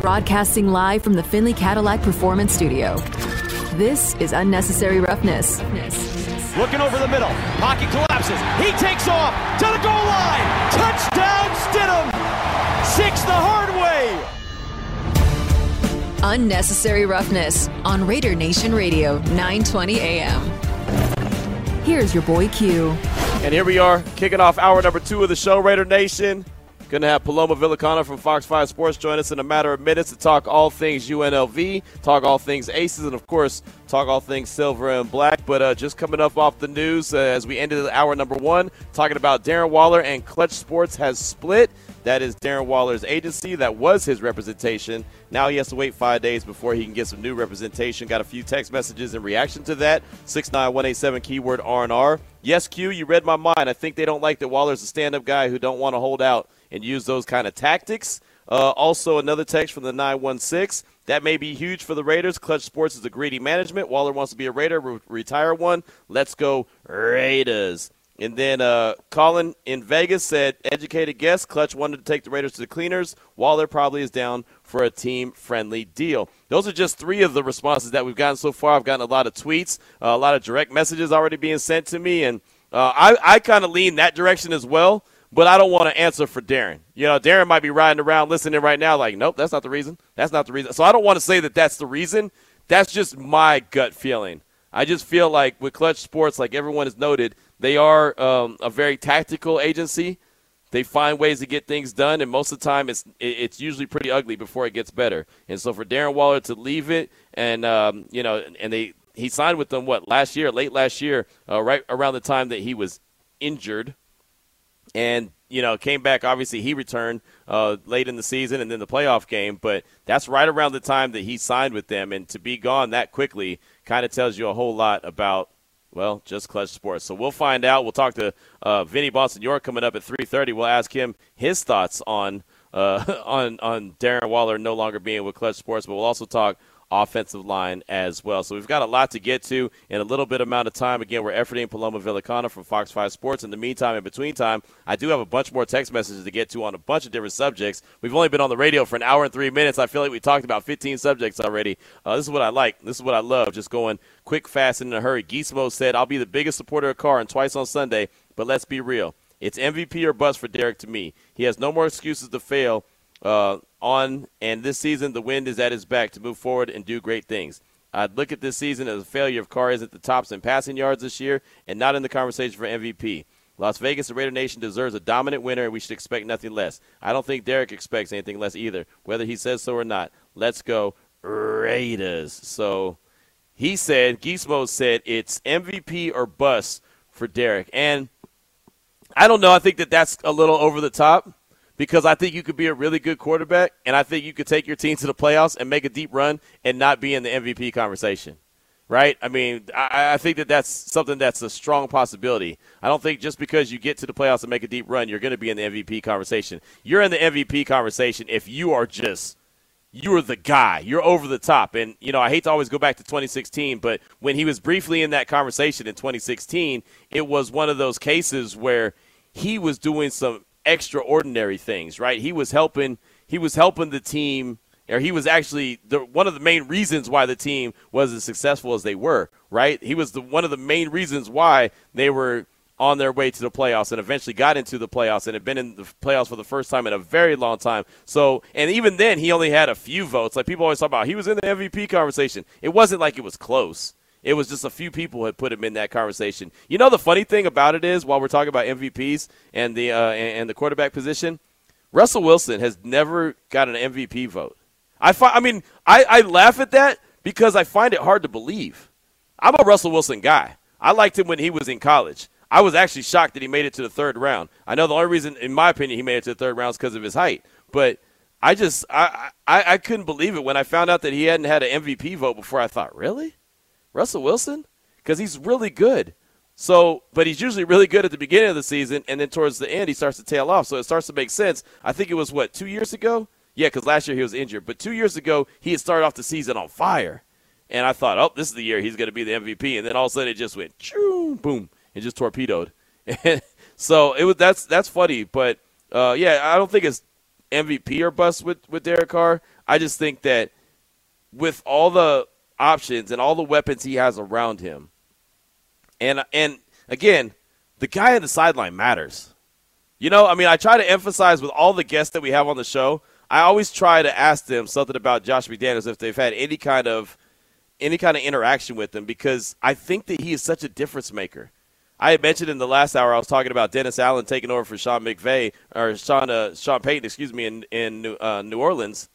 Broadcasting live from the Findlay Cadillac Performance Studio. This is Unnecessary Roughness. Looking over the middle. Pocket collapses. He takes off to the goal line. Touchdown, Stidham. Six the hard way. Unnecessary Roughness on Raider Nation Radio, 920 AM. Here's your boy Q. And here we are, kicking off hour number two of the show, Raider Nation. Going to have Paloma Villicana from Fox 5 Sports join us in a matter of minutes to talk all things UNLV, talk all things Aces, and of course, talk all things silver and black. But uh, just coming up off the news uh, as we ended hour number one, talking about Darren Waller and Clutch Sports has split. That is Darren Waller's agency. That was his representation. Now he has to wait five days before he can get some new representation. Got a few text messages in reaction to that. 69187 keyword R&R. Yes, Q, you read my mind. I think they don't like that Waller's a stand-up guy who don't want to hold out and use those kind of tactics. Uh, also, another text from the 916. That may be huge for the Raiders. Clutch Sports is a greedy management. Waller wants to be a Raider, re- retire one. Let's go Raiders. And then uh, Colin in Vegas said, educated guess, Clutch wanted to take the Raiders to the cleaners. Waller probably is down for a team friendly deal. Those are just three of the responses that we've gotten so far. I've gotten a lot of tweets, uh, a lot of direct messages already being sent to me. And uh, I, I kind of lean that direction as well, but I don't want to answer for Darren. You know, Darren might be riding around listening right now like, nope, that's not the reason. That's not the reason. So I don't want to say that that's the reason. That's just my gut feeling. I just feel like with Clutch Sports, like everyone has noted, they are um, a very tactical agency. They find ways to get things done, and most of the time, it's it's usually pretty ugly before it gets better. And so, for Darren Waller to leave it, and um, you know, and they he signed with them what last year, late last year, uh, right around the time that he was injured, and you know, came back. Obviously, he returned uh, late in the season and then the playoff game, but that's right around the time that he signed with them, and to be gone that quickly kind of tells you a whole lot about well, just Clutch Sports. So we'll find out. We'll talk to uh, Vinny Bonsignore coming up at 3:30. We'll ask him his thoughts on uh, on on Darren Waller no longer being with Clutch Sports, but we'll also talk offensive line as well. So we've got a lot to get to in a little bit amount of time. Again, we're efforting Paloma Villicana from Fox 5 Sports. In the meantime, in between time, I do have a bunch more text messages to get to on a bunch of different subjects. We've only been on the radio for an hour and three minutes. I feel like we talked about 15 subjects already. Uh, this is what I like. This is what I love. Just going quick, fast, and in a hurry. Gizmo said, I'll be the biggest supporter of Carr and twice on Sunday, but let's be real. It's MVP or bust for Derek to me. He has no more excuses to fail uh, on, and this season the wind is at his back to move forward and do great things. I'd look at this season as a failure if Carr is at the tops in passing yards this year and not in the conversation for MVP. Las Vegas, the Raider Nation deserves a dominant winner, and we should expect nothing less. I don't think Derek expects anything less either, whether he says so or not. Let's go Raiders. So he said, Gizmo said, it's MVP or bust for Derek. And I don't know. I think that that's a little over the top because I think you could be a really good quarterback, and I think you could take your team to the playoffs and make a deep run and not be in the MVP conversation. Right? I mean, I, I think that that's something that's a strong possibility. I don't think just because you get to the playoffs and make a deep run, you're going to be in the MVP conversation. You're in the MVP conversation if you are just you're the guy. You're over the top. And, you know, I hate to always go back to 2016, but when he was briefly in that conversation in 2016, it was one of those cases where he was doing some extraordinary things, right? He was helping he was helping the team or he was actually the, one of the main reasons why the team was as successful as they were, right? He was the one of the main reasons why they were on their way to the playoffs and eventually got into the playoffs and had been in the playoffs for the first time in a very long time. So, and even then, he only had a few votes. Like people always talk about, he was in the MVP conversation. It wasn't like it was close. It was just a few people had put him in that conversation. You know, the funny thing about it is, while we're talking about MVPs and the uh, and the quarterback position, Russell Wilson has never got an MVP vote. I fi- I mean, I, I laugh at that because I find it hard to believe. I'm a Russell Wilson guy. I liked him when he was in college. I was actually shocked that he made it to the third round. I know the only reason, in my opinion, he made it to the third round is because of his height. But I just I, I I couldn't believe it when I found out that he hadn't had an MVP vote before. I thought, really, Russell Wilson? Because he's really good. So, but he's usually really good at the beginning of the season, and then towards the end he starts to tail off. So it starts to make sense. I think it was what two years ago. Yeah, because last year he was injured, but two years ago he had started off the season on fire, and I thought, oh, this is the year he's going to be the MVP, and then all of a sudden it just went, boom, and just torpedoed. so it was that's that's funny, but uh, yeah, I don't think it's MVP or bust with with Derek Carr. I just think that with all the options and all the weapons he has around him, and and again, the guy on the sideline matters. You know, I mean, I try to emphasize with all the guests that we have on the show. I always try to ask them something about Josh McDaniels if they've had any kind of any kind of interaction with him because I think that he is such a difference maker. I had mentioned in the last hour I was talking about Dennis Allen taking over for Sean McVay or Sean uh, Sean Payton, excuse me, in in New, uh, New Orleans.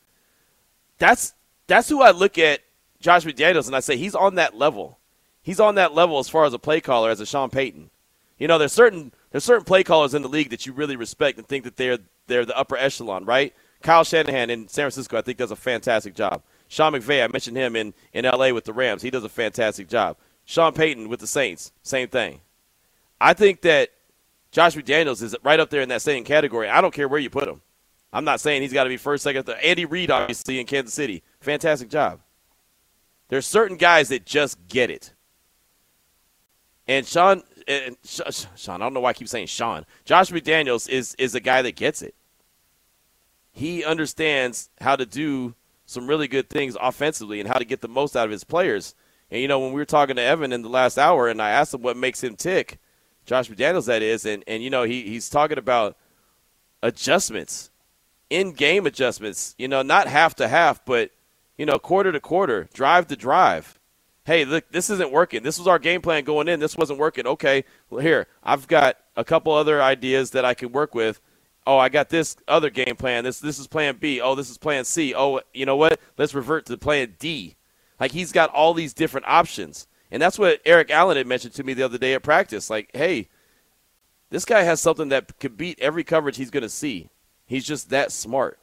That's that's who I look at Josh McDaniels and I say he's on that level. He's on that level as far as a play caller as a Sean Payton. You know, there's certain there's certain play callers in the league that you really respect and think that they're they're the upper echelon, right? Kyle Shanahan in San Francisco, I think, does a fantastic job. Sean McVay, I mentioned him in, in LA with the Rams. He does a fantastic job. Sean Payton with the Saints, same thing. I think that Josh McDaniels is right up there in that same category. I don't care where you put him. I'm not saying he's got to be first, second, third. Andy Reid, obviously, in Kansas City. Fantastic job. There's certain guys that just get it. And Sean, and Sean, I don't know why I keep saying Sean. Josh McDaniels is is a guy that gets it. He understands how to do some really good things offensively and how to get the most out of his players. And you know, when we were talking to Evan in the last hour, and I asked him what makes him tick, Josh McDaniels that is, and and you know he he's talking about adjustments, in game adjustments. You know, not half to half, but you know, quarter to quarter, drive to drive hey, look, this isn't working. This was our game plan going in. This wasn't working. Okay, well, here, I've got a couple other ideas that I can work with. Oh, I got this other game plan. This this is plan B. Oh, this is plan C. Oh, you know what? Let's revert to plan D. Like he's got all these different options. And that's what Eric Allen had mentioned to me the other day at practice. Like, hey, this guy has something that could beat every coverage he's going to see. He's just that smart.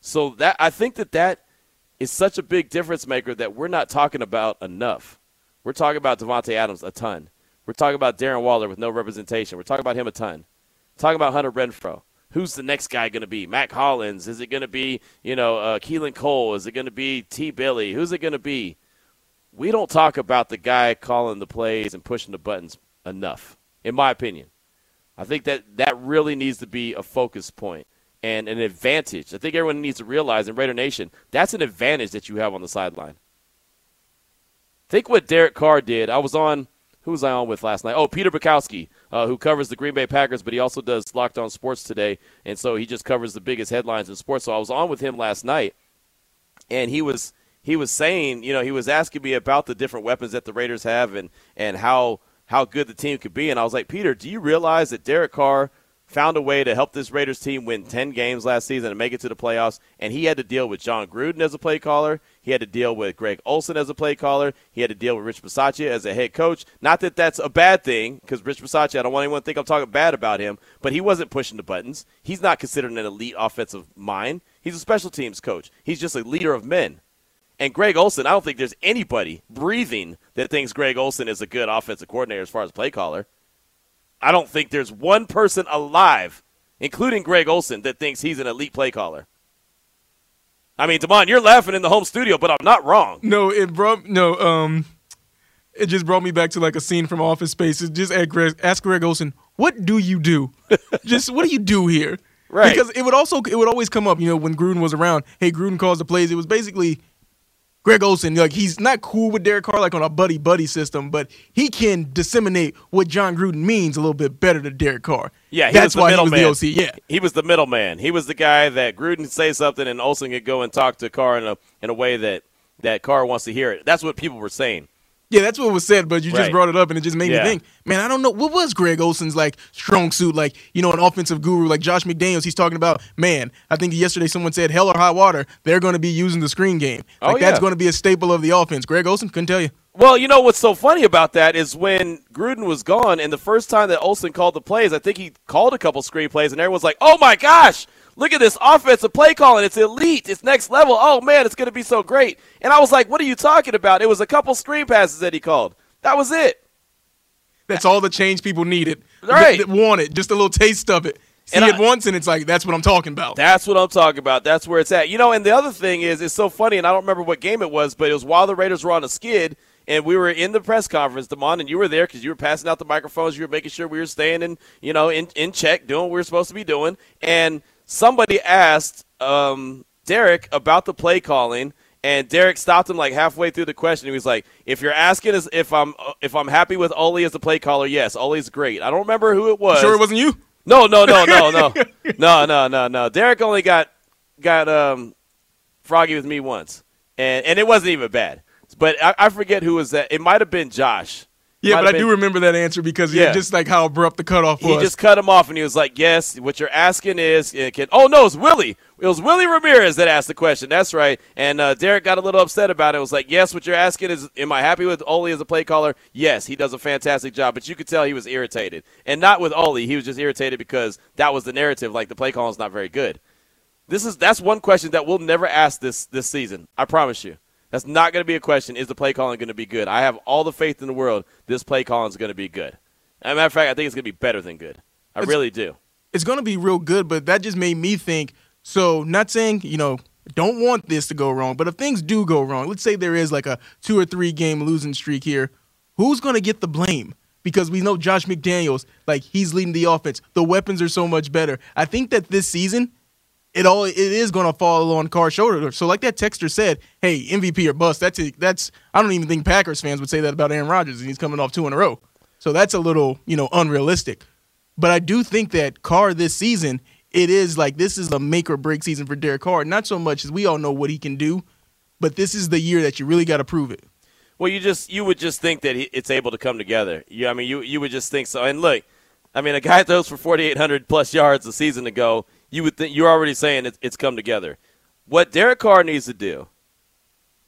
So that I think that that is such a big difference maker that we're not talking about enough. We're talking about Davante Adams a ton. We're talking about Darren Waller with no representation. We're talking about him a ton. Talking about Hunter Renfrow. Who's the next guy going to be? Mack Hollins? Is it going to be, you know, uh, Keelan Cole? Is it going to be T. Billy? Who's it going to be? We don't talk about the guy calling the plays and pushing the buttons enough, in my opinion. I think that that really needs to be a focus point and an advantage. I think everyone needs to realize in Raider Nation, that's an advantage that you have on the sideline. Think what Derek Carr did. I was on, who was I on with last night? Oh, Peter Bukowski, uh, who covers the Green Bay Packers, but he also does Locked On Sports today, and so he just covers the biggest headlines in sports. So I was on with him last night, and he was he was saying, you know, he was asking me about the different weapons that the Raiders have and and how how good the team could be, and I was like, Peter, do you realize that Derek Carr – found a way to help this Raiders team win 10 games last season and make it to the playoffs. And he had to deal with Jon Gruden as a play caller. He had to deal with Greg Olson as a play caller. He had to deal with Rich Bisaccia as a head coach. Not that that's a bad thing, because Rich Bisaccia, I don't want anyone to think I'm talking bad about him, but he wasn't pushing the buttons. He's not considered an elite offensive mind. He's a special teams coach. He's just a leader of men. And Greg Olson, I don't think there's anybody breathing that thinks Greg Olson is a good offensive coordinator as far as play caller. I don't think there's one person alive, including Greg Olson, that thinks he's an elite play caller. I mean, Damon, you're laughing in the home studio, but I'm not wrong. No, it brought no. Um, it just brought me back to like a scene from Office Space. just ask Greg, ask Greg Olson, what do you do? just what do you do here? Right. Because it would also it would always come up, you know, when Gruden was around. Hey, Gruden calls the plays. It was basically Greg Olson, like he's not cool with Derek Carr like on a buddy buddy system, but he can disseminate what Jon Gruden means a little bit better to Derek Carr. Yeah, that's why he was man. the OC. Yeah, he was the middleman. He was the guy that Gruden say something and Olson could go and talk to Carr in a in a way that that Carr wants to hear it. That's what people were saying. Yeah, that's what was said, but you right. just brought it up and it just made yeah. me think, man, I don't know what was Greg Olson's like strong suit, like, you know, an offensive guru like Josh McDaniels, he's talking about, man, I think yesterday someone said hell or high water, they're going to be using the screen game. Oh, like oh, yeah. that's going to be a staple of the offense. Greg Olson couldn't tell you. Well, you know what's so funny about that is when Gruden was gone, and the first time that Olson called the plays, I think he called a couple screen plays, and everyone's like, "Oh my gosh, Look at this offensive play calling. It's elite. It's next level. Oh, man, it's going to be so great. And I was like, what are you talking about? It was a couple screen passes that he called. That was it. That's all the change people needed. Right. That wanted. Just a little taste of it. See And it I- once and it's like, that's what I'm talking about. That's what I'm talking about. That's where it's at. You know, and the other thing is, it's so funny, and I don't remember what game it was, but it was while the Raiders were on a skid, and we were in the press conference, Damon, and you were there because you were passing out the microphones. You were making sure we were staying in, you know, in, in check, doing what we were supposed to be doing. And somebody asked um, Derek about the play calling, and Derek stopped him like halfway through the question. He was like, "If you're asking is if I'm if I'm happy with Ole as the play caller, yes, Ole's great. I don't remember who it was. Sure, it wasn't you. No, no, no, no, no, no, no, no, no. Derek only got got um, froggy with me once, and and it wasn't even bad. But I, I forget who was that. It might have been Josh. Yeah, Might but I do remember that answer because yeah, just like how abrupt the cutoff was. He just cut him off, and he was like, "Yes, what you're asking is, can, oh no, it's Willie. It was Willie Ramirez that asked the question. That's right." And uh, Derek got a little upset about it. It was like, "Yes, what you're asking is, am I happy with Ole as a play caller? Yes, he does a fantastic job." But you could tell he was irritated, and not with Ole. He was just irritated because that was the narrative. Like the play calling is not very good. This is that's one question that we'll never ask this this season. I promise you. That's not going to be a question. Is the play calling going to be good? I have all the faith in the world. This play calling is going to be good. As a matter of fact, I think it's going to be better than good. I It's- really do. it's going to be real good, but that just made me think. So, not saying, you know, don't want this to go wrong, but if things do go wrong, let's say there is like a two or three game losing streak here, who's going to get the blame? Because we know Josh McDaniels, like he's leading the offense. The weapons are so much better. I think that this season, it all it is going to fall on Carr's shoulder. So, like that texter said, "Hey, MVP or bust." That's. That's I don't even think Packers fans would say that about Aaron Rodgers, and he's coming off two in a row. So that's a little you know unrealistic. But I do think that Carr this season, it is like this is a make or break season for Derek Carr. Not so much as we all know what he can do, but this is the year that you really got to prove it. Well, you just you would just think that it's able to come together. You, I mean, you you would just think so. And look, I mean, a guy throws for 4,800 plus yards a season ago. You would think you're already saying it's, it's come together. What Derek Carr needs to do,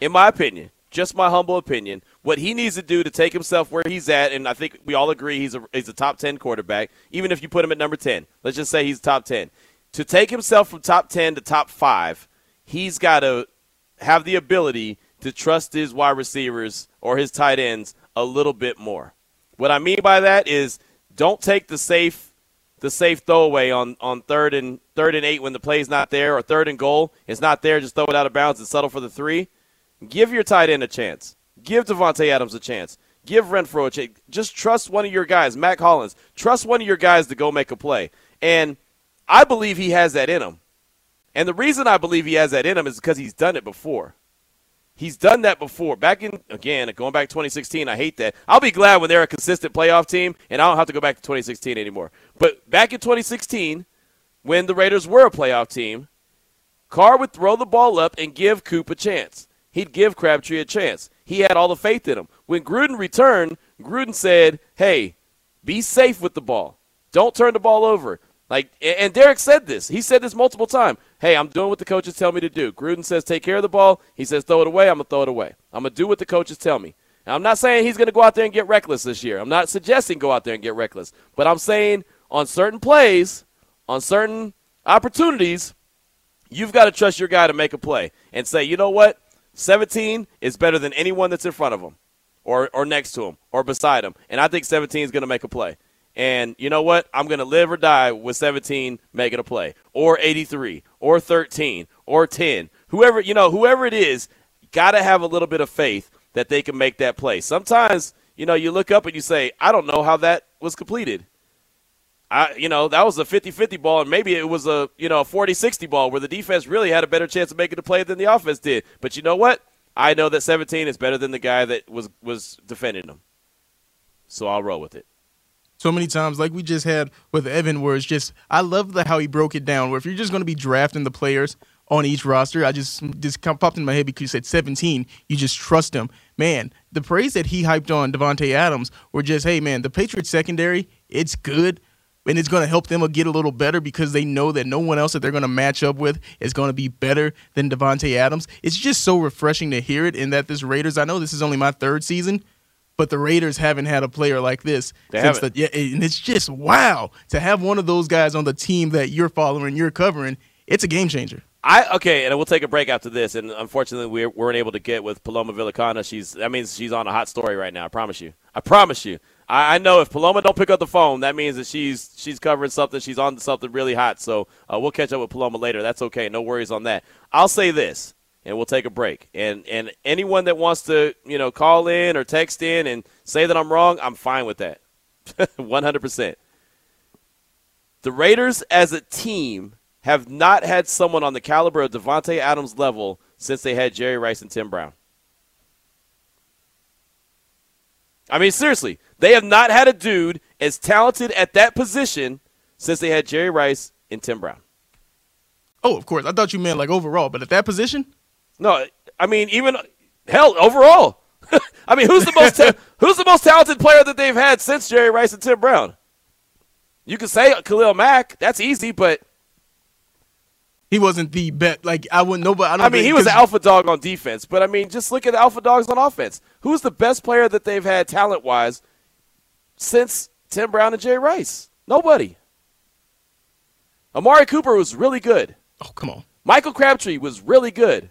in my opinion, just my humble opinion, what he needs to do to take himself where he's at, and I think we all agree he's a he's a top 10 quarterback. Even if you put him at number 10, let's just say he's top 10. To take himself from top 10 to top five, he's got to have the ability to trust his wide receivers or his tight ends a little bit more. What I mean by that is don't take the safe the safe throwaway on, on third and third and eight when the play's not there or third and goal. It's not there, just throw it out of bounds and settle for the three. Give your tight end a chance. Give Davante Adams a chance. Give Renfrow a chance. Just trust one of your guys, Mack Hollins. Trust one of your guys to go make a play. And I believe he has that in him. And the reason I believe he has that in him is because he's done it before. He's done that before. Back in again, going back to 2016, I hate that. I'll be glad when they're a consistent playoff team and I don't have to go back to 2016 anymore. But back in 2016, when the Raiders were a playoff team, Carr would throw the ball up and give Coop a chance. He'd give Crabtree a chance. He had all the faith in him. When Gruden returned, Gruden said, "Hey, be safe with the ball. Don't turn the ball over." Like, and Derek said this. He said this multiple times. Hey, I'm doing what the coaches tell me to do. Gruden says take care of the ball. He says throw it away. I'm gonna throw it away. I'm gonna do what the coaches tell me. Now, I'm not saying he's gonna go out there and get reckless this year. I'm not suggesting go out there and get reckless. But I'm saying on certain plays, on certain opportunities, you've got to trust your guy to make a play and say, you know what, 17 is better than anyone that's in front of him, or or next to him, or beside him. And I think 17 is gonna make a play. And you know what? I'm going to live or die with 17 making a play, or 83, or 13, or 10. Whoever, you know, whoever it is, got to have a little bit of faith that they can make that play. Sometimes, you know, you look up and you say, I don't know how that was completed. I, you know, that was a 50-50 ball, and maybe it was a, you know, a 40-60 ball where the defense really had a better chance of making the play than the offense did. But you know what? I know that 17 is better than the guy that was was defending them. So I'll roll with it. So many times, like we just had with Evan, where it's just I love the how he broke it down. Where if you're just going to be drafting the players on each roster, I just just popped in my head because you said 17, you just trust them. Man, the praise that he hyped on Davante Adams were just, hey man, the Patriots secondary, it's good. And it's going to help them get a little better because they know that no one else that they're going to match up with is going to be better than Davante Adams. It's just so refreshing to hear it. And that this Raiders, I know this is only my third season, but the Raiders haven't had a player like this They since haven't. the yeah, and it's just wow to have one of those guys on the team that you're following, you're covering. It's a game changer. I okay, and we'll take a break after this. And unfortunately, we weren't able to get with Paloma Villicana. She's that means she's on a hot story right now. I promise you. I promise you. I, I know if Paloma don't pick up the phone, that means that she's she's covering something. She's on something really hot. So uh, we'll catch up with Paloma later. That's okay. No worries on that. I'll say this, and we'll take a break. And and anyone that wants to you know call in or text in and say that I'm wrong, I'm fine with that. 100 percent. The Raiders as a team have not had someone on the caliber of Davante Adams level since they had Jerry Rice and Tim Brown. I mean, seriously, they have not had a dude as talented at that position since they had Jerry Rice and Tim Brown. Oh, of course. I thought you meant like overall, but at that position? No, I mean even hell overall. I mean, who's the most ta- who's the most talented player that they've had since Jerry Rice and Tim Brown? You could say Khalil Mack. That's easy, but he wasn't the best. Like I wouldn't know, but I don't. I mean, he was the alpha dog on defense, but I mean, just look at the alpha dogs on offense. Who's the best player that they've had talent wise since Tim Brown and Jerry Rice? Nobody. Amari Cooper was really good. Oh, come on. Michael Crabtree was really good,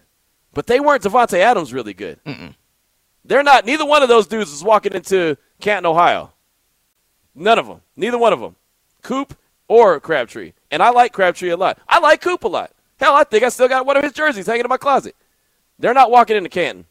but they weren't Davante Adams really good. Mm-mm. They're not. Neither one of those dudes is walking into Canton, Ohio. None of them. Neither one of them. Coop or Crabtree. And I like Crabtree a lot. I like Coop a lot. Hell, I think I still got one of his jerseys hanging in my closet. They're not walking into Canton.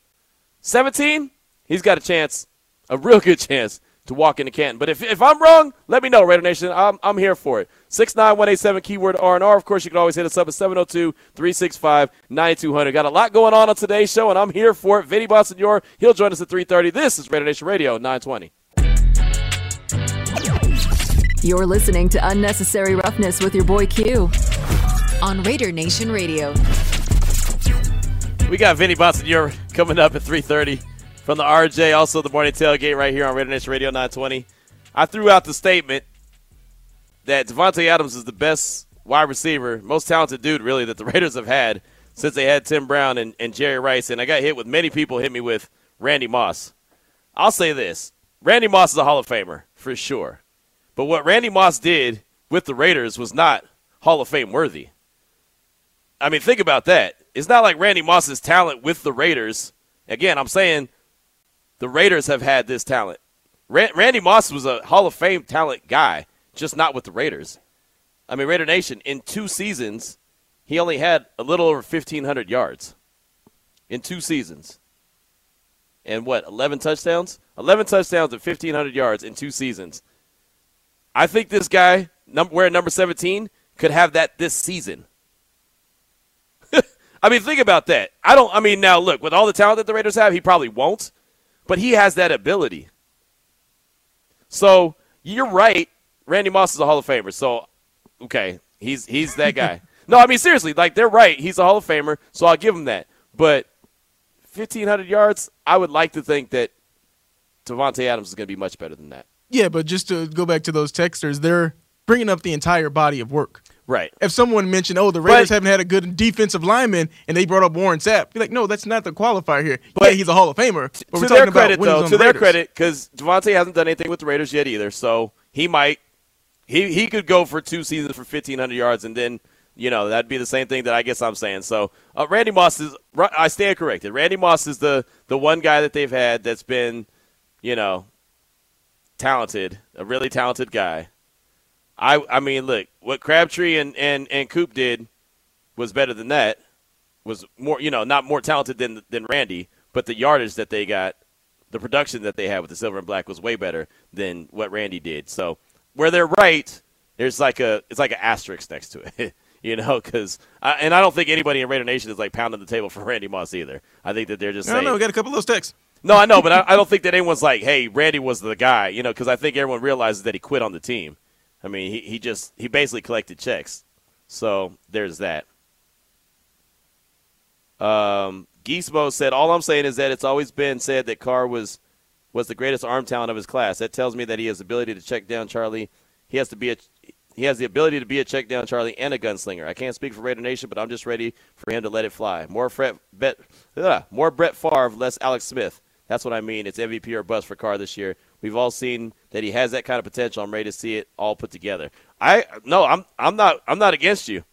17, he's got a chance, a real good chance to walk into Canton. But if, if I'm wrong, let me know, Raider Nation. I'm, I'm here for it. 69187 keyword R&R. Of course, you can always hit us up at 702-365-9200. Got a lot going on on today's show, and I'm here for it. Vinny Bonsignore, he'll join us at 3.30. This is Raider Nation Radio 920. You're listening to Unnecessary Roughness with your boy Q on Raider Nation Radio. We got Vinny Bonsignore coming up at 3.30 from the RJ, also the morning tailgate right here on Raider Nation Radio 920. I threw out the statement that Davante Adams is the best wide receiver, most talented dude, really, that the Raiders have had since they had Tim Brown and, and Jerry Rice. And I got hit with many people hit me with Randy Moss. I'll say this Randy Moss is a Hall of Famer, for sure. But what Randy Moss did with the Raiders was not Hall of Fame worthy. I mean, think about that. It's not like Randy Moss's talent with the Raiders. Again, I'm saying the Raiders have had this talent. Randy Moss was a Hall of Fame talent guy, just not with the Raiders. I mean, Raider Nation, in two seasons, he only had a little over 1,500 yards. In two seasons. And what, 11 touchdowns? 11 touchdowns and 1,500 yards in two seasons. I think this guy, number, wearing number 17, could have that this season. I mean, think about that. I don't, I mean, now look, with all the talent that the Raiders have, he probably won't, but he has that ability. So you're right. Randy Moss is a Hall of Famer. So, okay, he's he's that guy. no, I mean seriously, like they're right. He's a Hall of Famer, so I'll give him that. But 1,500 yards, I would like to think that Davante Adams is going to be much better than that. Yeah, but just to go back to those texters, they're bringing up the entire body of work. Right. If someone mentioned, "Oh, the Raiders but, haven't had a good defensive lineman," and they brought up Warren Sapp, be like, "No, that's not the qualifier here. But yeah, he's a Hall of Famer." But to their credit, though, to their credit, because Davante hasn't done anything with the Raiders yet either, so he might he he could go for two seasons for fifteen hundred yards, and then you know that'd be the same thing that I guess I'm saying. So uh, Randy Moss is I stand corrected. Randy Moss is the the one guy that they've had that's been, you know, talented, a really talented guy. I I mean, look, what Crabtree and and and Coop did was better than that. Was more, you know, not more talented than than Randy, but the yardage that they got, the production that they had with the silver and black was way better than what Randy did. So where they're right, there's like a it's like an asterisk next to it. you know, because and I don't think anybody in Raider Nation is like pounding the table for Randy Moss either. I think that they're just no, saying, no, we got a couple of those texts. No, I know, but I, I, don't think that anyone's like, "Hey, Randy was the guy," you know, because I think everyone realizes that he quit on the team. I mean, he, he just he basically collected checks. So there's that. Um, Gizmo said, "All I'm saying is that it's always been said that Carr was was the greatest arm talent of his class. That tells me that he has the ability to check down Charlie. He has to be a he has the ability to be a check down Charlie and a gunslinger. I can't speak for Raider Nation, but I'm just ready for him to let it fly. More Fred, bet, ugh, more Brett Favre, less Alex Smith. That's what I mean. It's MVP or bust for Carr this year. We've all seen that he has that kind of potential. I'm ready to see it all put together. I no, I'm I'm not I'm not against you.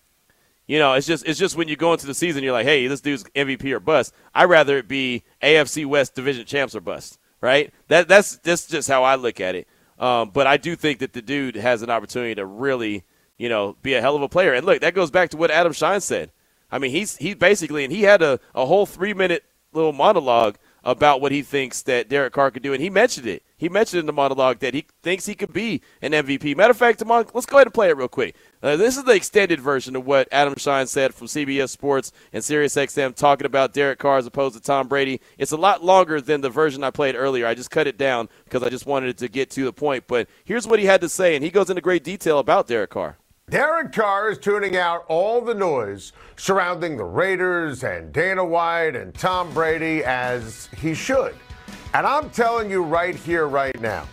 You know, it's just it's just when you go into the season, you're like, hey, this dude's MVP or bust. I'd rather it be AFC West division champs or bust, right? That that's that's just how I look at it. Um, but I do think that the dude has an opportunity to really, you know, be a hell of a player. And look, that goes back to what Adam Schein said. I mean, he's he basically and he had a, a whole three minute little monologue about what he thinks that Derek Carr could do, and he mentioned it. He mentioned in the monologue that he thinks he could be an MVP. Matter of fact, let's go ahead and play it real quick. Uh, this is the extended version of what Adam Schein said from CBS Sports and SiriusXM talking about Derek Carr as opposed to Tom Brady. It's a lot longer than the version I played earlier. I just cut it down because I just wanted it to get to the point. But here's what he had to say, and he goes into great detail about Derek Carr. Derek Carr is tuning out all the noise surrounding the Raiders and Dana White and Tom Brady as he should. And I'm telling you right here, right now,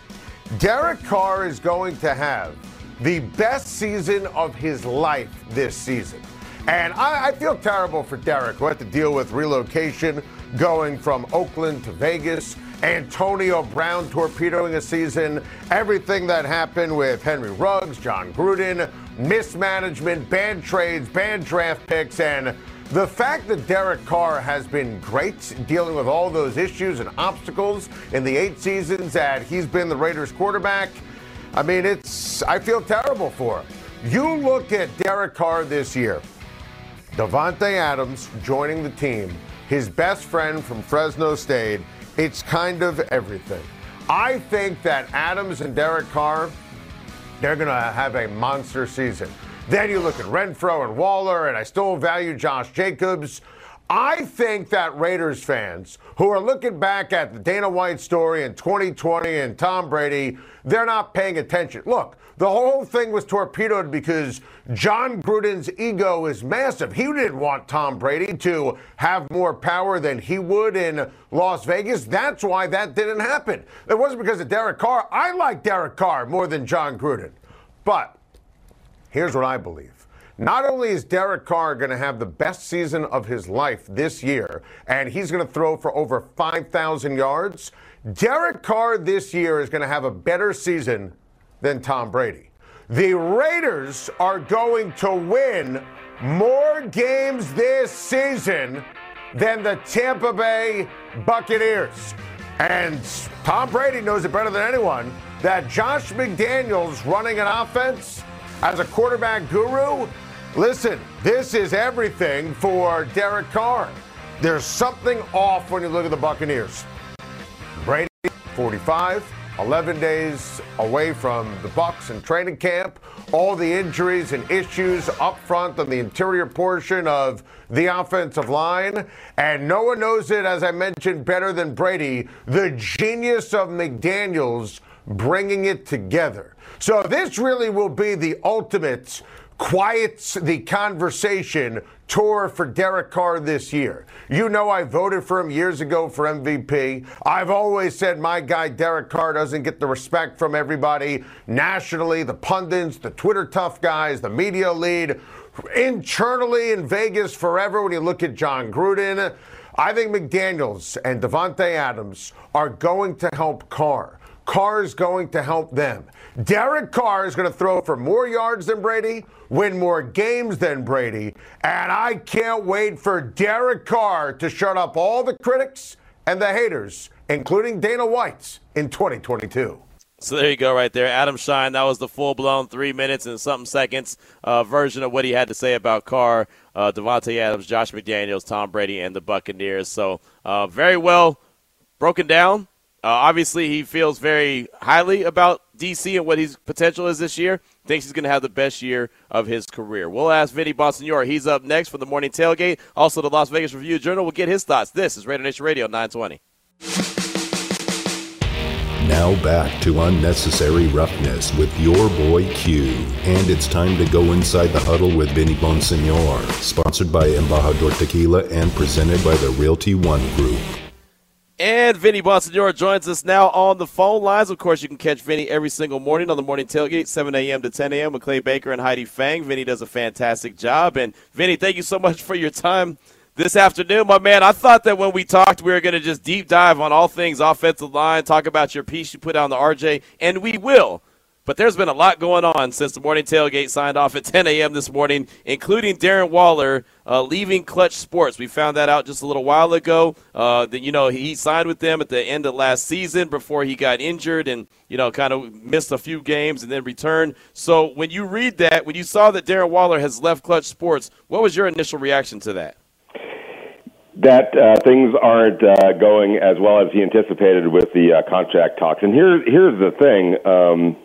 Derek Carr is going to have the best season of his life this season. And I, I, feel terrible for Derek, who had to deal with relocation going from Oakland to Vegas, Antonio Brown torpedoing a season, everything that happened with Henry Ruggs, Jon Gruden, mismanagement, bad trades, bad draft picks, and the fact that Derek Carr has been great dealing with all those issues and obstacles in the eight seasons that he's been the Raiders quarterback, I mean, it's, I feel terrible for him. You look at Derek Carr this year, Davante Adams joining the team, his best friend from Fresno State, it's kind of everything. I think that Adams and Derek Carr, they're going to have a monster season. Then you look at Renfrow and Waller, and I still value Josh Jacobs. I think that Raiders fans who are looking back at the Dana White story in 2020 and Tom Brady, they're not paying attention. Look, the whole thing was torpedoed because Jon Gruden's ego is massive. He didn't want Tom Brady to have more power than he would in Las Vegas. That's why that didn't happen. It wasn't because of Derek Carr. I like Derek Carr more than Jon Gruden. But Here's what I believe. Not only is Derek Carr going to have the best season of his life this year, and he's going to throw for over 5,000 yards, Derek Carr this year is going to have a better season than Tom Brady. The Raiders are going to win more games this season than the Tampa Bay Buccaneers. And Tom Brady knows it better than anyone that Josh McDaniels running an offense as a quarterback guru, listen, this is everything for Derek Carr. There's something off when you look at the Buccaneers. Brady, 45, 11 days away from the Bucs and training camp. All the injuries and issues up front on the interior portion of the offensive line. And no one knows it, as I mentioned, better than Brady. The genius of McDaniels bringing it together. So this really will be the ultimate quiets the conversation tour for Derek Carr this year. You know, I voted for him years ago for MVP. I've always said my guy Derek Carr doesn't get the respect from everybody nationally, the pundits, the Twitter tough guys, the media lead, internally in Vegas forever when you look at Jon Gruden. I think McDaniels and Davante Adams are going to help Carr. Carr is going to help them. Derek Carr is going to throw for more yards than Brady, win more games than Brady, and I can't wait for Derek Carr to shut up all the critics and the haters, including Dana White's, in 2022. So there you go, right there. Adam Schein, that was the full blown three minutes and something seconds uh, version of what he had to say about Carr, uh, Davante Adams, Josh McDaniels, Tom Brady, and the Buccaneers. So uh, very well broken down. Uh, obviously, he feels very highly about DC and what his potential is this year. Thinks he's going to have the best year of his career. We'll ask Vinny Bonsignore. He's up next for the morning tailgate. Also, the Las Vegas Review Journal will get his thoughts. This is Raider Nation Radio 920. Now back to unnecessary roughness with your boy Q. And it's time to go inside the huddle with Vinny Bonsignore. Sponsored by Embajador Tequila and presented by the Realty One Group. And Vinny Bonsignore joins us now on the phone lines. Of course, you can catch Vinny every single morning on the morning tailgate, 7 a.m. to 10 a.m. with Clay Baker and Heidi Fang. Vinny does a fantastic job. And Vinny, thank you so much for your time this afternoon, my man. I thought that when we talked, we were going to just deep dive on all things offensive line, talk about your piece you put on the RJ, and we will. But there's been a lot going on since the morning tailgate signed off at 10 a.m. this morning, including Darren Waller uh, leaving Clutch Sports. We found that out just a little while ago. Uh, that you know he signed with them at the end of last season before he got injured and you know kind of missed a few games and then returned. So when you read that, when you saw that Darren Waller has left Clutch Sports, what was your initial reaction to that? that uh, things aren't uh, going as well as he anticipated with the uh, contract talks. And here, here's the thing. Um,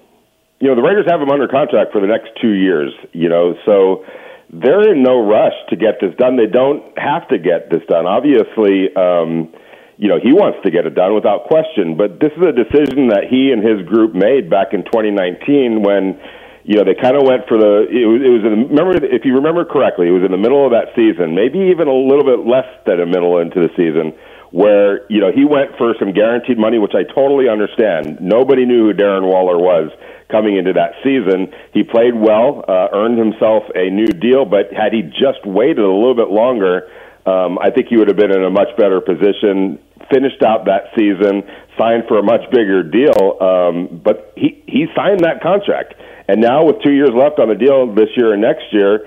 you know, the Raiders have him under contract for the next two years, you know, so they're in no rush to get this done. They don't have to get this done. Obviously, um, you know, he wants to get it done without question, but this is a decision that he and his group made back in 2019 when you know, they kind of went for the. It was, it was in remember if you remember correctly, it was in the middle of that season, maybe even a little bit less than a middle into the season, where you know he went for some guaranteed money, which I totally understand. Nobody knew who Darren Waller was coming into that season. He played well, uh, earned himself a new deal, but had he just waited a little bit longer, um, I think he would have been in a much better position. Finished out that season, signed for a much bigger deal, um, but he he signed that contract and now, with two years left on the deal this year and next year,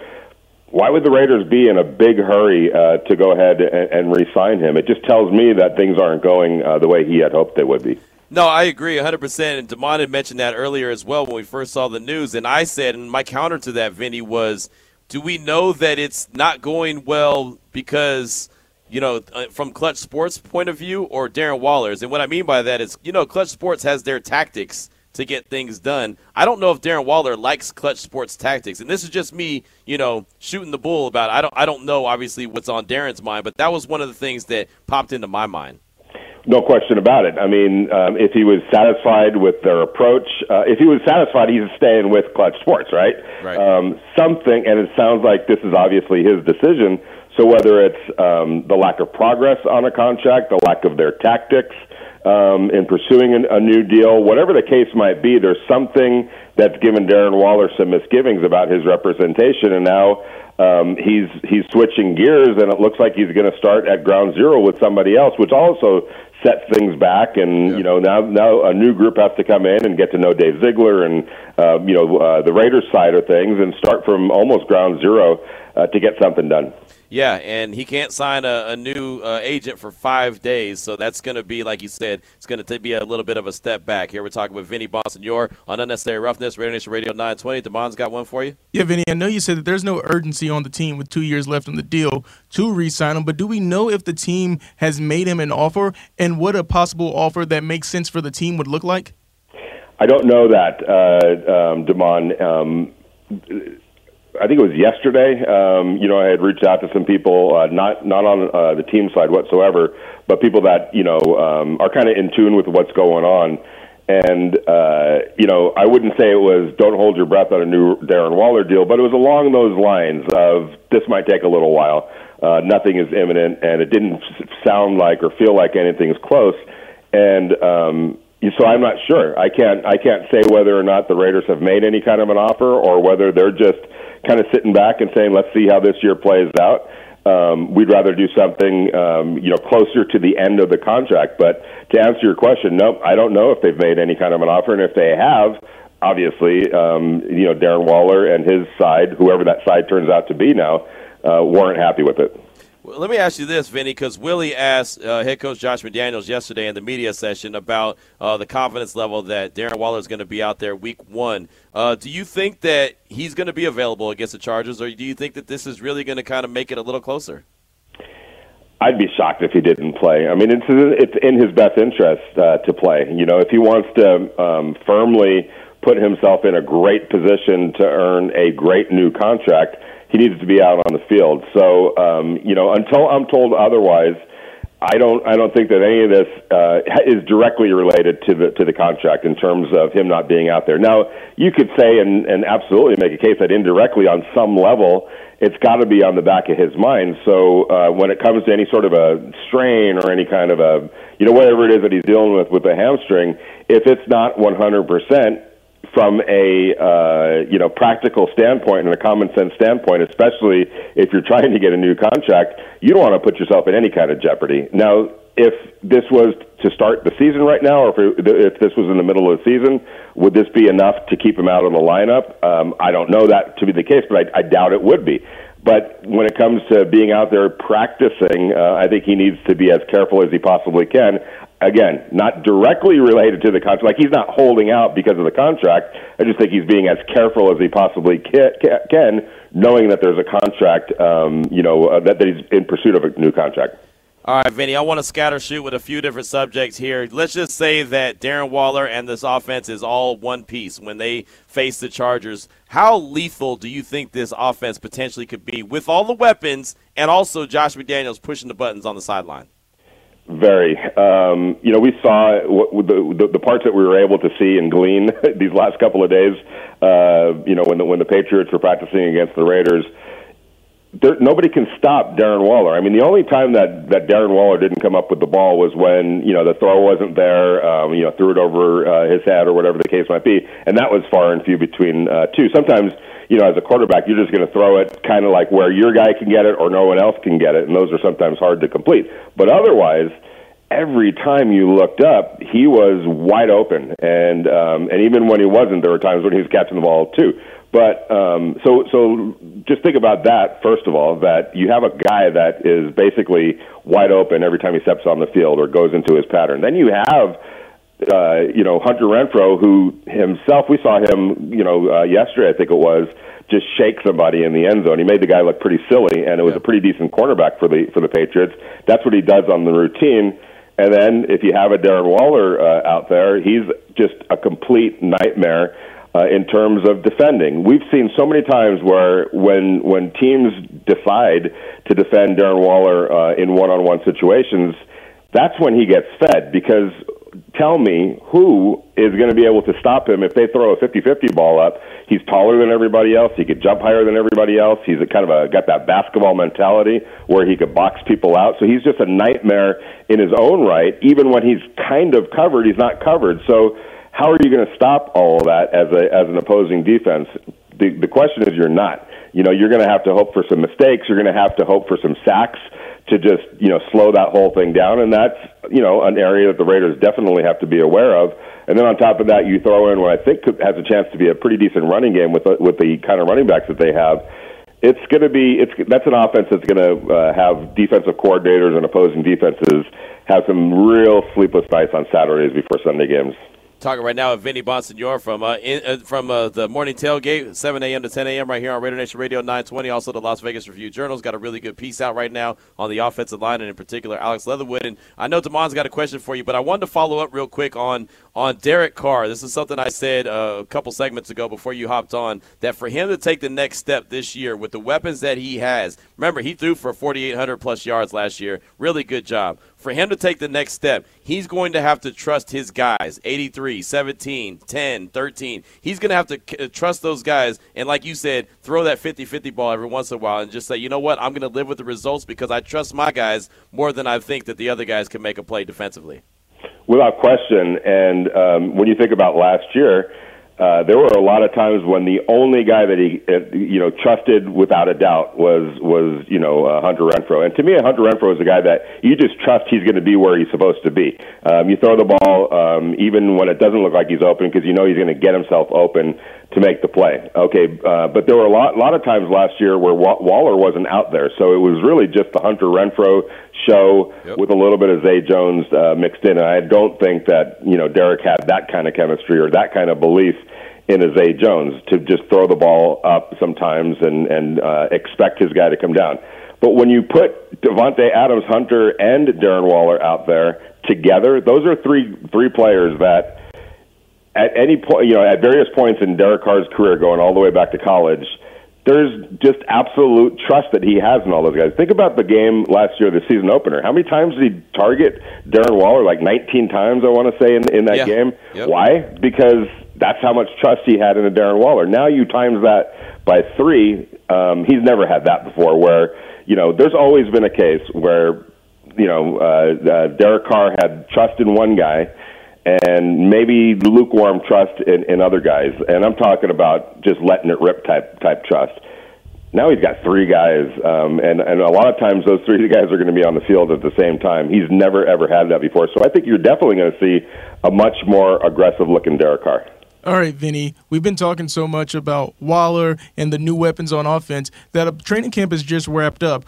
why would the Raiders be in a big hurry uh, to go ahead and, and re-sign him? It just tells me that things aren't going uh, the way he had hoped they would be. No, I agree 100%. And Damon had mentioned that earlier as well when we first saw the news. And I said, and my counter to that, Vinny, was do we know that it's not going well because, you know, uh, from Clutch Sports' point of view or Darren Waller's? And what I mean by that is, you know, Clutch Sports has their tactics to get things done. I don't know if Darren Waller likes clutch sports tactics, and this is just me, you know, shooting the bull about. It. I don't, I don't know obviously what's on Darren's mind, but that was one of the things that popped into my mind. No question about it. I mean, um, if he was satisfied with their approach, uh, if he was satisfied, he's staying with Clutch Sports, right? Right. Um, something, and it sounds like this is obviously his decision. So whether it's um, the lack of progress on a contract, the lack of their tactics, um, in pursuing a, a new deal, whatever the case might be, there's something that's given Darren Waller some misgivings about his representation, and now um, he's he's switching gears, and it looks like he's going to start at ground zero with somebody else, which also sets things back. And yeah. you know now now a new group has to come in and get to know Dave Ziegler and uh, you know uh, the Raiders side of things, and start from almost ground zero uh, to get something done. Yeah, and he can't sign a, a new uh, agent for five days, so that's going to be, like you said, it's going to be a little bit of a step back. Here we're talking with Vinny Bonsignore on Unnecessary Roughness, Radio Nation Radio 920. Damon's got one for you. Yeah, Vinny, I know you said that there's no urgency on the team with two years left on the deal to re-sign him, but do we know if the team has made him an offer and what a possible offer that makes sense for the team would look like? I don't know that, uh, um, Damon. Um, I think it was yesterday. Um, you know, I had reached out to some people, uh, not not on uh, the team side whatsoever, but people that you know um, are kind of in tune with what's going on. And uh, you know, I wouldn't say it was don't hold your breath on a new Darren Waller deal, but it was along those lines of this might take a little while. Uh, nothing is imminent, and it didn't sound like or feel like anything's close. And um, so I'm not sure. I can't I can't say whether or not the Raiders have made any kind of an offer or whether they're just kind of sitting back and saying, let's see how this year plays out. Um, we'd rather do something, um, you know, closer to the end of the contract. But to answer your question, no, I don't know if they've made any kind of an offer, and if they have, obviously, um, you know, Darren Waller and his side, whoever that side turns out to be now, uh, weren't happy with it. Let me ask you this, Vinny, because Willie asked uh, head coach Josh McDaniels yesterday in the media session about uh, the confidence level that Darren Waller is going to be out there week one. Uh, do you think that he's going to be available against the Chargers, or do you think that this is really going to kind of make it a little closer? I'd be shocked if he didn't play. I mean, it's it's in his best interest uh, to play. You know, if he wants to um, firmly put himself in a great position to earn a great new contract he needs to be out on the field. So, um, you know, until I'm told otherwise, I don't. I don't think that any of this uh, is directly related to the to the contract in terms of him not being out there. Now, you could say and, and absolutely make a case that indirectly, on some level, it's got to be on the back of his mind. So uh, when it comes to any sort of a strain or any kind of a, you know, whatever it is that he's dealing with with the hamstring, if it's not 100 percent, from a uh, you know practical standpoint and a common sense standpoint, especially if you're trying to get a new contract, you don't want to put yourself in any kind of jeopardy. Now, if this was to start the season right now, or if, it, if this was in the middle of the season, would this be enough to keep him out of the lineup? Um, I don't know that to be the case, but I, I doubt it would be. But when it comes to being out there practicing, uh, I think he needs to be as careful as he possibly can again, not directly related to the contract. Like he's not holding out because of the contract. I just think he's being as careful as he possibly can, knowing that there's a contract, um, you know, uh, that, that he's in pursuit of a new contract. All right, Vinny, I want to scatter shoot with a few different subjects here. Let's just say that Darren Waller and this offense is all one piece when they face the Chargers. How lethal do you think this offense potentially could be with all the weapons and also Josh McDaniels pushing the buttons on the sideline? Very. Um, you know, we saw what, the, the, the parts that we were able to see and glean these last couple of days. Uh, you know, when the when the Patriots were practicing against the Raiders there, nobody can stop Darren Waller. I mean, the only time that that Darren Waller didn't come up with the ball was when you know the throw wasn't there. Um, you know, threw it over uh, his head or whatever the case might be, and that was far and few between uh, two. Sometimes, you know, as a quarterback, you're just going to throw it kind of like where your guy can get it or no one else can get it, and those are sometimes hard to complete. But otherwise every time you looked up, he was wide open, and um, and even when he wasn't, there were times when he was catching the ball too. But um, so so just think about that first of all. That you have a guy that is basically wide open every time he steps on the field or goes into his pattern. Then you have. Uh, you know Hunter Renfrow, who himself we saw him, you know, uh, yesterday I think it was, just shake somebody in the end zone. He made the guy look pretty silly, and it was yeah. a pretty decent cornerback for the for the Patriots. That's what he does on the routine. And then if you have a Darren Waller uh, out there, he's just a complete nightmare uh, in terms of defending. We've seen so many times where when when teams decide to defend Darren Waller uh, in one-on-one situations, that's when he gets fed because tell me who is going to be able to stop him if they throw a 50-50 ball up. He's taller than everybody else. He could jump higher than everybody else. He's a kind of a got that basketball mentality where he could box people out. So he's just a nightmare in his own right. Even when he's kind of covered, he's not covered. So how are you going to stop all of that as a as an opposing defense? The the question is you're not. You know, you're going to have to hope for some mistakes. You're going to have to hope for some sacks to just you know slow that whole thing down, and that's you know an area that the Raiders definitely have to be aware of. And then on top of that, you throw in what I think has a chance to be a pretty decent running game with the, with the kind of running backs that they have. It's going to be it's that's an offense that's going to uh, have defensive coordinators and opposing defenses have some real sleepless nights on Saturdays before Sunday games. Talking right now with Vinny Bonsignore from uh, in, uh, from uh, the morning tailgate, 7 a.m. to 10 a.m. right here on Raider Nation Radio 920. Also, the Las Vegas Review Journal's got a really good piece out right now on the offensive line, and in particular, Alex Leatherwood. And I know Damon's got a question for you, but I wanted to follow up real quick on on Derek Carr. This is something I said uh, a couple segments ago before you hopped on that for him to take the next step this year with the weapons that he has. Remember, he threw for 4,800 plus yards last year. Really good job for him to take the next step, he's going to have to trust his guys 83, 17, 10, 13. He's going to have to uh, trust those guys. And like you said, throw that 50 50 ball every once in a while and just say, you know what, I'm going to live with the results because I trust my guys more than I think that the other guys can make a play defensively. Without question. And um, when you think about last year, uh, there were a lot of times when the only guy that he, uh, you know, trusted without a doubt was was you know uh, Hunter Renfrow. And to me, Hunter Renfrow is a guy that you just trust he's going to be where he's supposed to be. Um, you throw the ball um, even when it doesn't look like he's open because you know he's going to get himself open to make the play. Okay, uh, but there were a lot, a lot of times last year where Waller wasn't out there, so it was really just the Hunter Renfrow show yep. with a little bit of Zay Jones uh, mixed in. And I don't think that you know Derek had that kind of chemistry or that kind of belief in a Zay Jones to just throw the ball up sometimes and and uh, expect his guy to come down. But when you put Davante Adams, Hunter, and Darren Waller out there together, those are three three players that at any point, you know, at various points in Derek Carr's career, going all the way back to college, there's just absolute trust that he has in all those guys. Think about the game last year, the season opener. How many times did he target Darren Waller? Like 19 times, I want to say, in, in that yeah. game. Yep. Why? Because that's how much trust he had in a Darren Waller. Now you times that by three. Um, he's never had that before. Where you know, there's always been a case where you know uh, uh, Derek Carr had trust in one guy and maybe lukewarm trust in, in other guys. And I'm talking about just letting it rip type type trust. Now he's got three guys, um, and and a lot of times those three guys are going to be on the field at the same time. He's never ever had that before, so I think you're definitely going to see a much more aggressive looking Derek Carr. All right, Vinny. We've been talking so much about Waller and the new weapons on offense that a training camp has just wrapped up.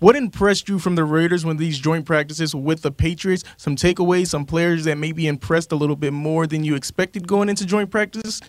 What impressed you from the Raiders when these joint practices with the Patriots? Some takeaways, some players that maybe impressed a little bit more than you expected going into joint practices?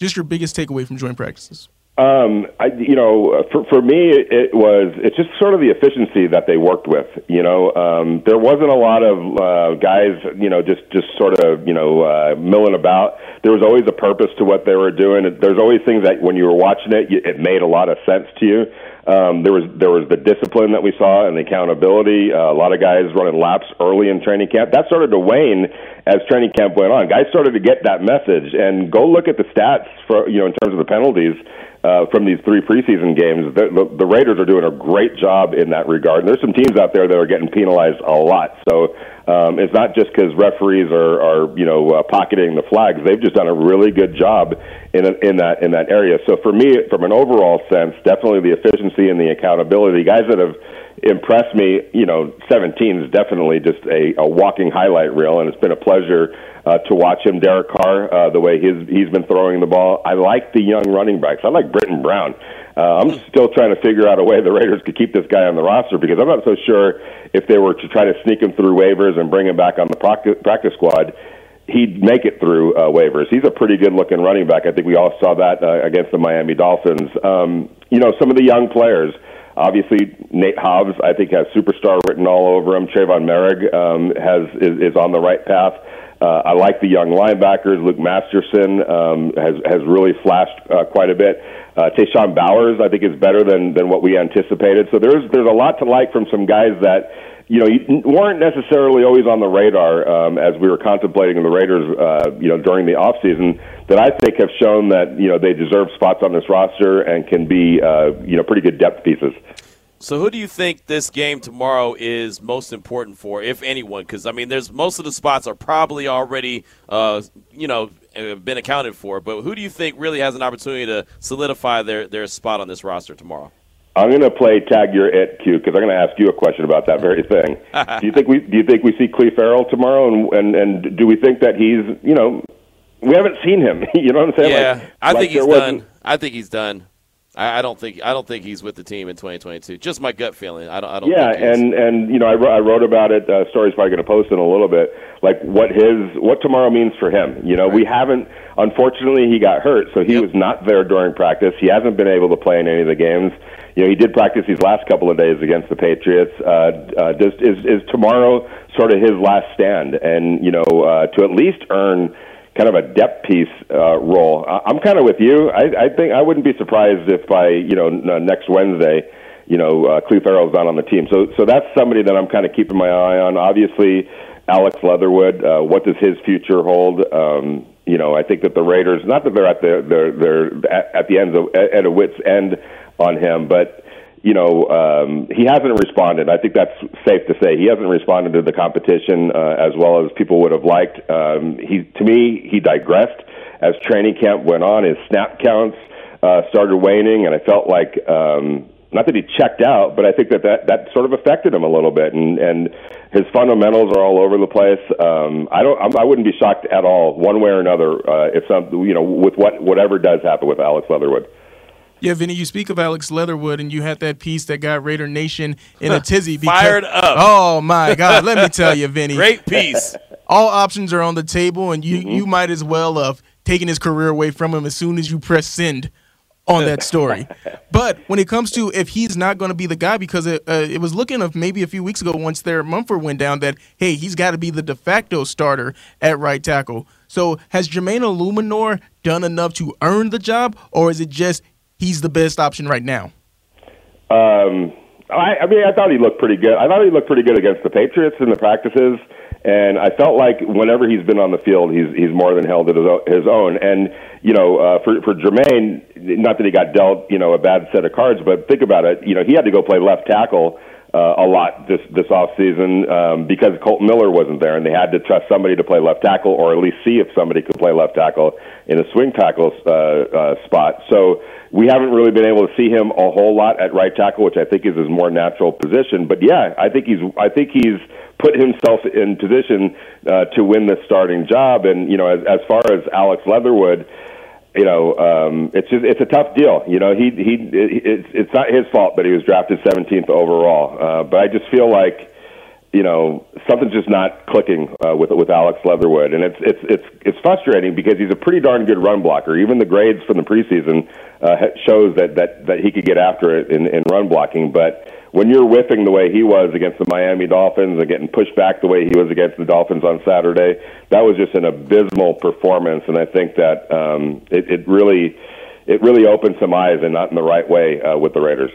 Just your biggest takeaway from joint practices. Um, I, you know, for for me, it, was it's just sort of the efficiency that they worked with. You know, um, there wasn't a lot of uh, guys, you know, just just sort of you know uh, milling about. There was always a purpose to what they were doing. There's always things that when you were watching it, it made a lot of sense to you. Um, there was there was the discipline that we saw and the accountability. Uh, a lot of guys running laps early in training camp. That started to wane as training camp went on. Guys started to get that message. And go look at the stats for you know in terms of the penalties uh, from these three preseason games. The, the, the Raiders are doing a great job in that regard. And there's some teams out there that are getting penalized a lot. So um, it's not just because referees are, are you know uh, pocketing the flags. They've just done a really good job in a, in that in that area. So for me, from an overall sense, definitely the efficiency and the accountability. Guys that have impressed me, you know, 17 is definitely just a, a walking highlight reel, and it's been a pleasure uh, to watch him, Derek Carr, uh, the way he's he's been throwing the ball. I like the young running backs. I like Brittain Brown. Uh, I'm still trying to figure out a way the Raiders could keep this guy on the roster because I'm not so sure if they were to try to sneak him through waivers and bring him back on the practice, practice squad, he'd make it through uh, waivers. He's a pretty good looking running back. I think we all saw that uh, against the Miami Dolphins. Um, you know, some of the young players. Obviously, Nate Hobbs, I think, has superstar written all over him. Tre'von Moehrig um, has is, is on the right path. Uh, I like the young linebackers. Luke Masterson um, has has really flashed uh, quite a bit. Uh, Tashawn Bowers, I think, is better than than what we anticipated. So there's there's a lot to like from some guys that you know weren't necessarily always on the radar um, as we were contemplating the Raiders, uh, you know, during the off season. That I think have shown that you know they deserve spots on this roster and can be uh, you know pretty good depth pieces. So, who do you think this game tomorrow is most important for, if anyone? Because I mean, there's most of the spots are probably already, uh, you know, been accounted for. But who do you think really has an opportunity to solidify their their spot on this roster tomorrow? I'm going to play tag your it Q because I'm going to ask you a question about that very thing. do you think we do you think we see Clelin Ferrell tomorrow, and and and do we think that he's you know we haven't seen him? you know what I'm saying? Yeah, like, I like think he's done. I think he's done. I, I don't think I don't think he's with the team in 2022. Just my gut feeling. I don't. I don't. Yeah, and and you know I wrote, I wrote about it. Uh, story's probably going to post in a little bit. Like what his what tomorrow means for him. You know, right. we haven't. Unfortunately, he got hurt, so he yep. was not there during practice. He hasn't been able to play in any of the games. You know, he did practice these last couple of days against the Patriots. Uh, uh, does, is is tomorrow sort of his last stand? And you know, uh, to at least earn kind of a depth piece uh, role. I'm kind of with you. I, I think I wouldn't be surprised if by you know next Wednesday, you know, uh, Clelin Ferrell's not on the team. So so that's somebody that I'm kind of keeping my eye on. Obviously, Alex Leatherwood. Uh, what does his future hold? Um, you know, I think that the Raiders, not that they're at the they're, they're at the end of at a wit's end on him, but you know, um, he hasn't responded. I think that's safe to say. He hasn't responded to the competition uh, as well as people would have liked. Um, he, to me, he digressed as training camp went on. His snap counts uh, started waning, and I felt like um, not that he checked out, but I think that, that that sort of affected him a little bit, and and his fundamentals are all over the place. Um, I don't, I wouldn't be shocked at all, one way or another, uh, if some, you know, with what whatever does happen with Alex Leatherwood. Yeah, Vinny, you speak of Alex Leatherwood, and you had that piece that got Raider Nation in a tizzy. Because, Fired up. Oh, my God. Let me tell you, Vinny. Great piece. All options are on the table, and you, mm-hmm. you might as well have taken his career away from him as soon as you press send on that story. but when it comes to if he's not going to be the guy, because it, uh, it was looking of maybe a few weeks ago once Thayer Munford went down that, hey, he's got to be the de facto starter at right tackle. So has Jermaine Eluemunor done enough to earn the job, or is it just he's the best option right now? Um, I, I mean, I thought he looked pretty good. I thought he looked pretty good against the Patriots in the practices, and I felt like whenever he's been on the field, he's he's more than held it his own. And you know, uh, for for Jermaine, not that he got dealt you know a bad set of cards, but think about it. You know, he had to go play left tackle uh, a lot this this off season um, because Kolton Miller wasn't there, and they had to trust somebody to play left tackle, or at least see if somebody could play left tackle in a swing tackle uh, uh, spot. So we haven't really been able to see him a whole lot at right tackle, which I think is his more natural position. But yeah, I think he's I think he's put himself in position uh, to win the starting job. And you know, as, as far as Alex Leatherwood you know, um, it's just, it's a tough deal. You know, he he it's it's not his fault, but he was drafted 17th overall. Uh, but I just feel like, you know, something's just not clicking uh, with with Alex Leatherwood, and it's it's it's it's frustrating because he's a pretty darn good run blocker. Even the grades from the preseason uh, shows that that that he could get after it in, in run blocking, but when you're whiffing the way he was against the Miami Dolphins and getting pushed back the way he was against the Dolphins on Saturday, that was just an abysmal performance. And I think that um, it, it really it really opened some eyes and not in the right way uh, with the Raiders.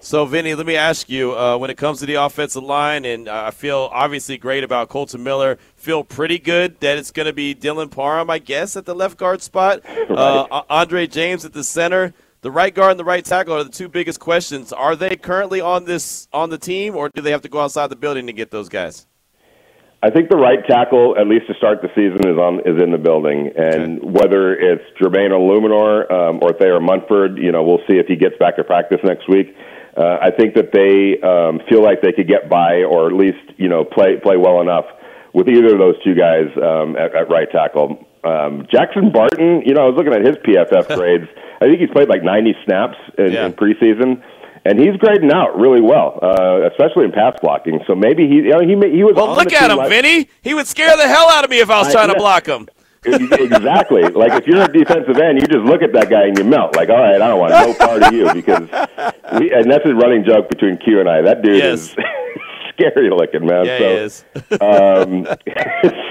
So, Vinny, let me ask you uh, when it comes to the offensive line, and uh, I feel obviously great about Kolton Miller. Feel pretty good that it's going to be Dylan Parham, I guess, at the left guard spot. Right. Uh, Andre James at the center the right guard and the right tackle are the two biggest questions. Are they currently on this on the team, or do they have to go outside the building to get those guys? I think the right tackle, at least to start the season, is on is in the building, and okay. whether it's Jermaine Eluemunor um, or Thayer Munford, you know, we'll see if he gets back to practice next week. Uh, I think that they um, feel like they could get by, or at least you know play play well enough with either of those two guys um, at, at right tackle. Um, Jackson Barton, you know, I was looking at his PFF grades. I think he's played like 90 snaps in, yeah. in preseason, and he's grading out really well, uh, especially in pass blocking. So maybe he, you know, he he was. Well, look at him, Vinny. He would scare the hell out of me if I was I, trying to block him. exactly. like if you're a defensive end, you just look at that guy and you melt. Like, all right, I don't want no part of you because, we, and that's a running joke between Q and I. That dude yes. is scary looking, man. Yeah, so, he is. um,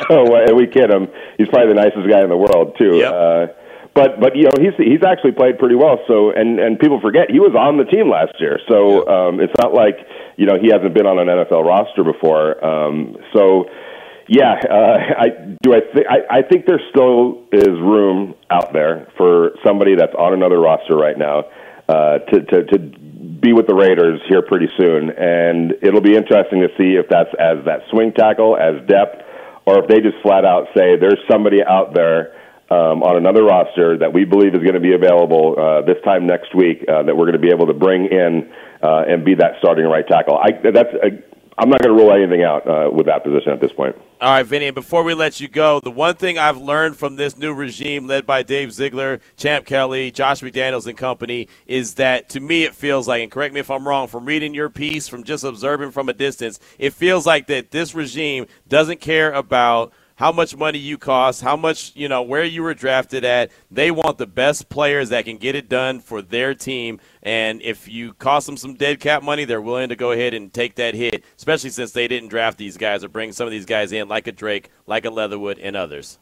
so uh, we kid him. He's probably the nicest guy in the world too. Yep. Uh, but but you know he's he's actually played pretty well. So and and people forget he was on the team last year. So um, it's not like you know he hasn't been on an NFL roster before. Um, so yeah, uh, I do. I think I, I think there still is room out there for somebody that's on another roster right now uh, to to to be with the Raiders here pretty soon, and it'll be interesting to see if that's as that swing tackle, as depth, or if they just flat out say there's somebody out there um, on another roster that we believe is going to be available uh, this time next week uh, that we're going to be able to bring in uh, and be that starting right tackle. I, that's a, I'm not going to rule anything out uh, with that position at this point. All right, Vinny, and before we let you go, the one thing I've learned from this new regime led by Dave Ziegler, Champ Kelly, Josh McDaniels, and company is that to me it feels like, and correct me if I'm wrong, from reading your piece, from just observing from a distance, it feels like that this regime doesn't care about how much money you cost, how much, you know, where you were drafted at. They want the best players that can get it done for their team. And if you cost them some dead cap money, they're willing to go ahead and take that hit, especially since they didn't draft these guys or bring some of these guys in, like a Drake, like a Leatherwood, and others.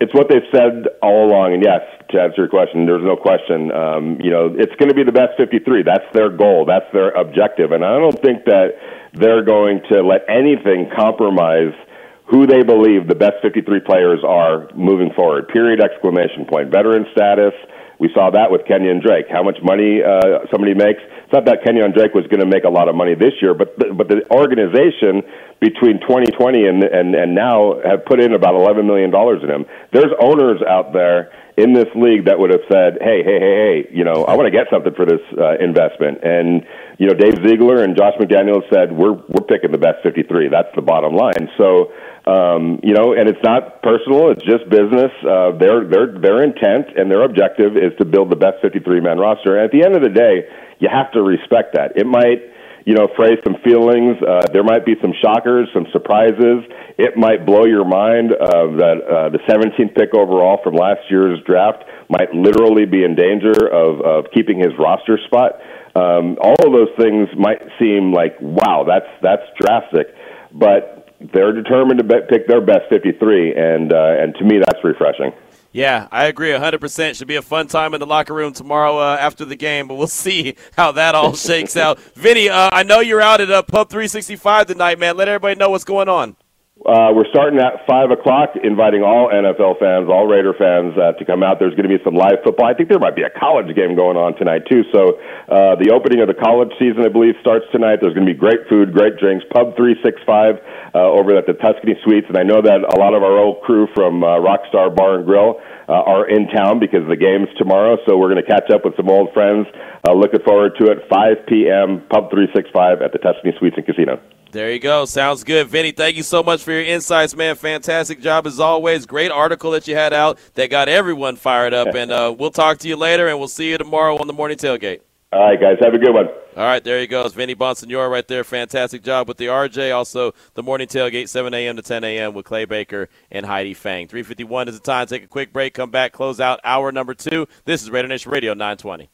It's what they've said all along, and yes, to answer your question, there's no question. Um, you know, it's going to be the best 53. That's their goal. That's their objective, and I don't think that they're going to let anything compromise – who they believe the best 53 players are moving forward. Period, exclamation point. Veteran status. We saw that with Kenyon Drake. How much money uh, somebody makes. It's not that Kenyon Drake was going to make a lot of money this year, but but the organization between 2020 and and and now have put in about 11 million dollars in him. There's owners out there in this league that would have said, "Hey, hey, hey, hey, you know, I want to get something for this uh, investment." And you know, Dave Ziegler and Josh McDaniels said, "We're we're picking the best 53. That's the bottom line." So um, you know, and it's not personal; it's just business. Uh, their their their intent and their objective is to build the best 53 man roster. And at the end of the day, you have to respect that. It might, you know, phrase some feelings. Uh, there might be some shockers, some surprises. It might blow your mind uh, that uh, the 17th pick overall from last year's draft might literally be in danger of, of keeping his roster spot. Um, all of those things might seem like, wow, that's that's drastic, but they're determined to bet, pick their best 53, and uh, and to me that's refreshing. Yeah, I agree 100%. Should be a fun time in the locker room tomorrow uh, after the game, but we'll see how that all shakes out. Vinny, uh, I know you're out at uh, Pub 365 tonight, man. Let everybody know what's going on. Uh, we're starting at 5 o'clock, inviting all NFL fans, all Raider fans uh, to come out. There's going to be some live football. I think there might be a college game going on tonight, too. So uh, the opening of the college season, I believe, starts tonight. There's going to be great food, great drinks. Pub 365 uh, over at the Tuscany Suites. And I know that a lot of our old crew from uh, Rockstar Bar and Grill uh, are in town because the game's tomorrow. So we're going to catch up with some old friends. Uh, looking forward to it. 5 p.m. Pub 365 at the Tuscany Suites and Casino. There you go. Sounds good. Vinny, thank you so much for your insights, man. Fantastic job as always. Great article that you had out that got everyone fired up. And uh, we'll talk to you later, and we'll see you tomorrow on the morning tailgate. All right, guys. Have a good one. All right, there he goes. Vinny Bonsignore right there. Fantastic job with the RJ. Also, the morning tailgate, 7 a.m. to 10 a.m. with Clay Baker and Heidi Fang. 351 is the time. Take a quick break. Come back. Close out hour number two. This is Raider Nation Radio 920.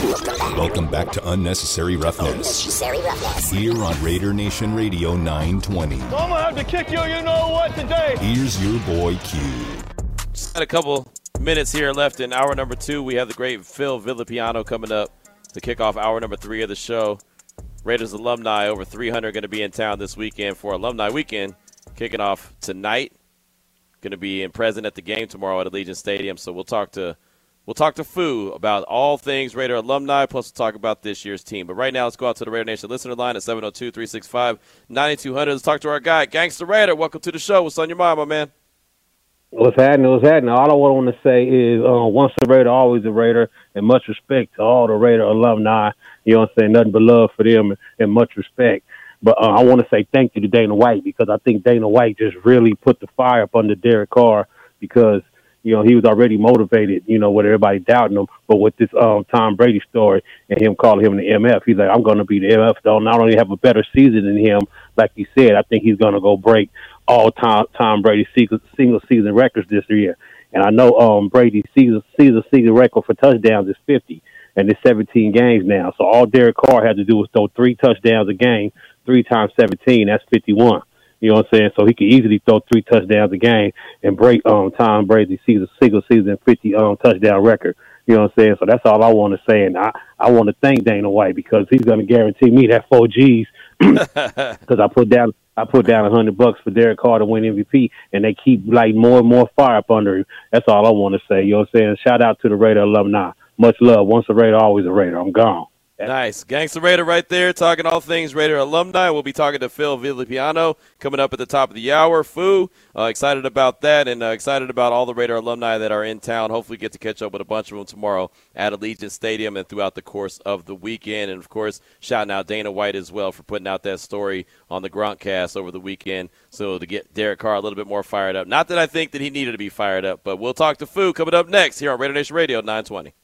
Welcome back to Unnecessary Roughness. Unnecessary roughness. Here on Raider Nation Radio 920. I'm gonna have to kick you, you know what, today. Here's your boy Q. Just got a couple minutes here left in hour number two. We have the great Phil Villapiano coming up to kick off hour number three of the show. Raiders alumni over 300 going to be in town this weekend for Alumni Weekend, kicking off tonight. Going to be in present at the game tomorrow at Allegiant Stadium. So we'll talk to we'll talk to Foo about all things Raider alumni. Plus we'll talk about this year's team. But right now, let's go out to the Raider Nation listener line at 702-365-9200. Let's talk to our guy, Gangster Raider. Welcome to the show. What's on your mind, my man? What's happening? What's happening? All I want to say is, uh, once a Raider, always a Raider, and much respect to all the Raider alumni. You know what I'm saying? Nothing but love for them and, and much respect. But uh, I want to say thank you to Dana White because I think Dana White just really put the fire up under Derek Carr because you know he was already motivated. You know with everybody doubting him, but with this um, Tom Brady story and him calling him the MF, he's like, I'm going to be the MF. Though not only have a better season than him, like he said, I think he's going to go break all Tom Tom Brady single season records this year. And I know um Brady's season season season record for touchdowns is 50, and it's 17 games now. So all Derek Carr had to do was throw three touchdowns a game, three times 17, that's 51. You know what I'm saying? So he could easily throw three touchdowns a game and break um Tom Brady's season single season 50 um touchdown record. You know what I'm saying? So that's all I want to say, and I I want to thank Dana White because he's going to guarantee me that four G's because I put down I put down a hundred bucks for Derek Carr to win MVP, and they keep like more and more fire up under him. That's all I want to say. You know what I'm saying? Shout out to the Raider alumni. Much love. Once a Raider, always a Raider. I'm gone. Nice. Gangster Raider right there, talking all things Raider alumni. We'll be talking to Phil Villapiano coming up at the top of the hour. Fu, uh, excited about that and uh, excited about all the Raider alumni that are in town. Hopefully, get to catch up with a bunch of them tomorrow at Allegiant Stadium and throughout the course of the weekend. And, of course, shouting out Dana White as well for putting out that story on the Gronkcast over the weekend. So to get Derek Carr a little bit more fired up. Not that I think that he needed to be fired up, but we'll talk to Fu coming up next here on Raider Nation Radio 920.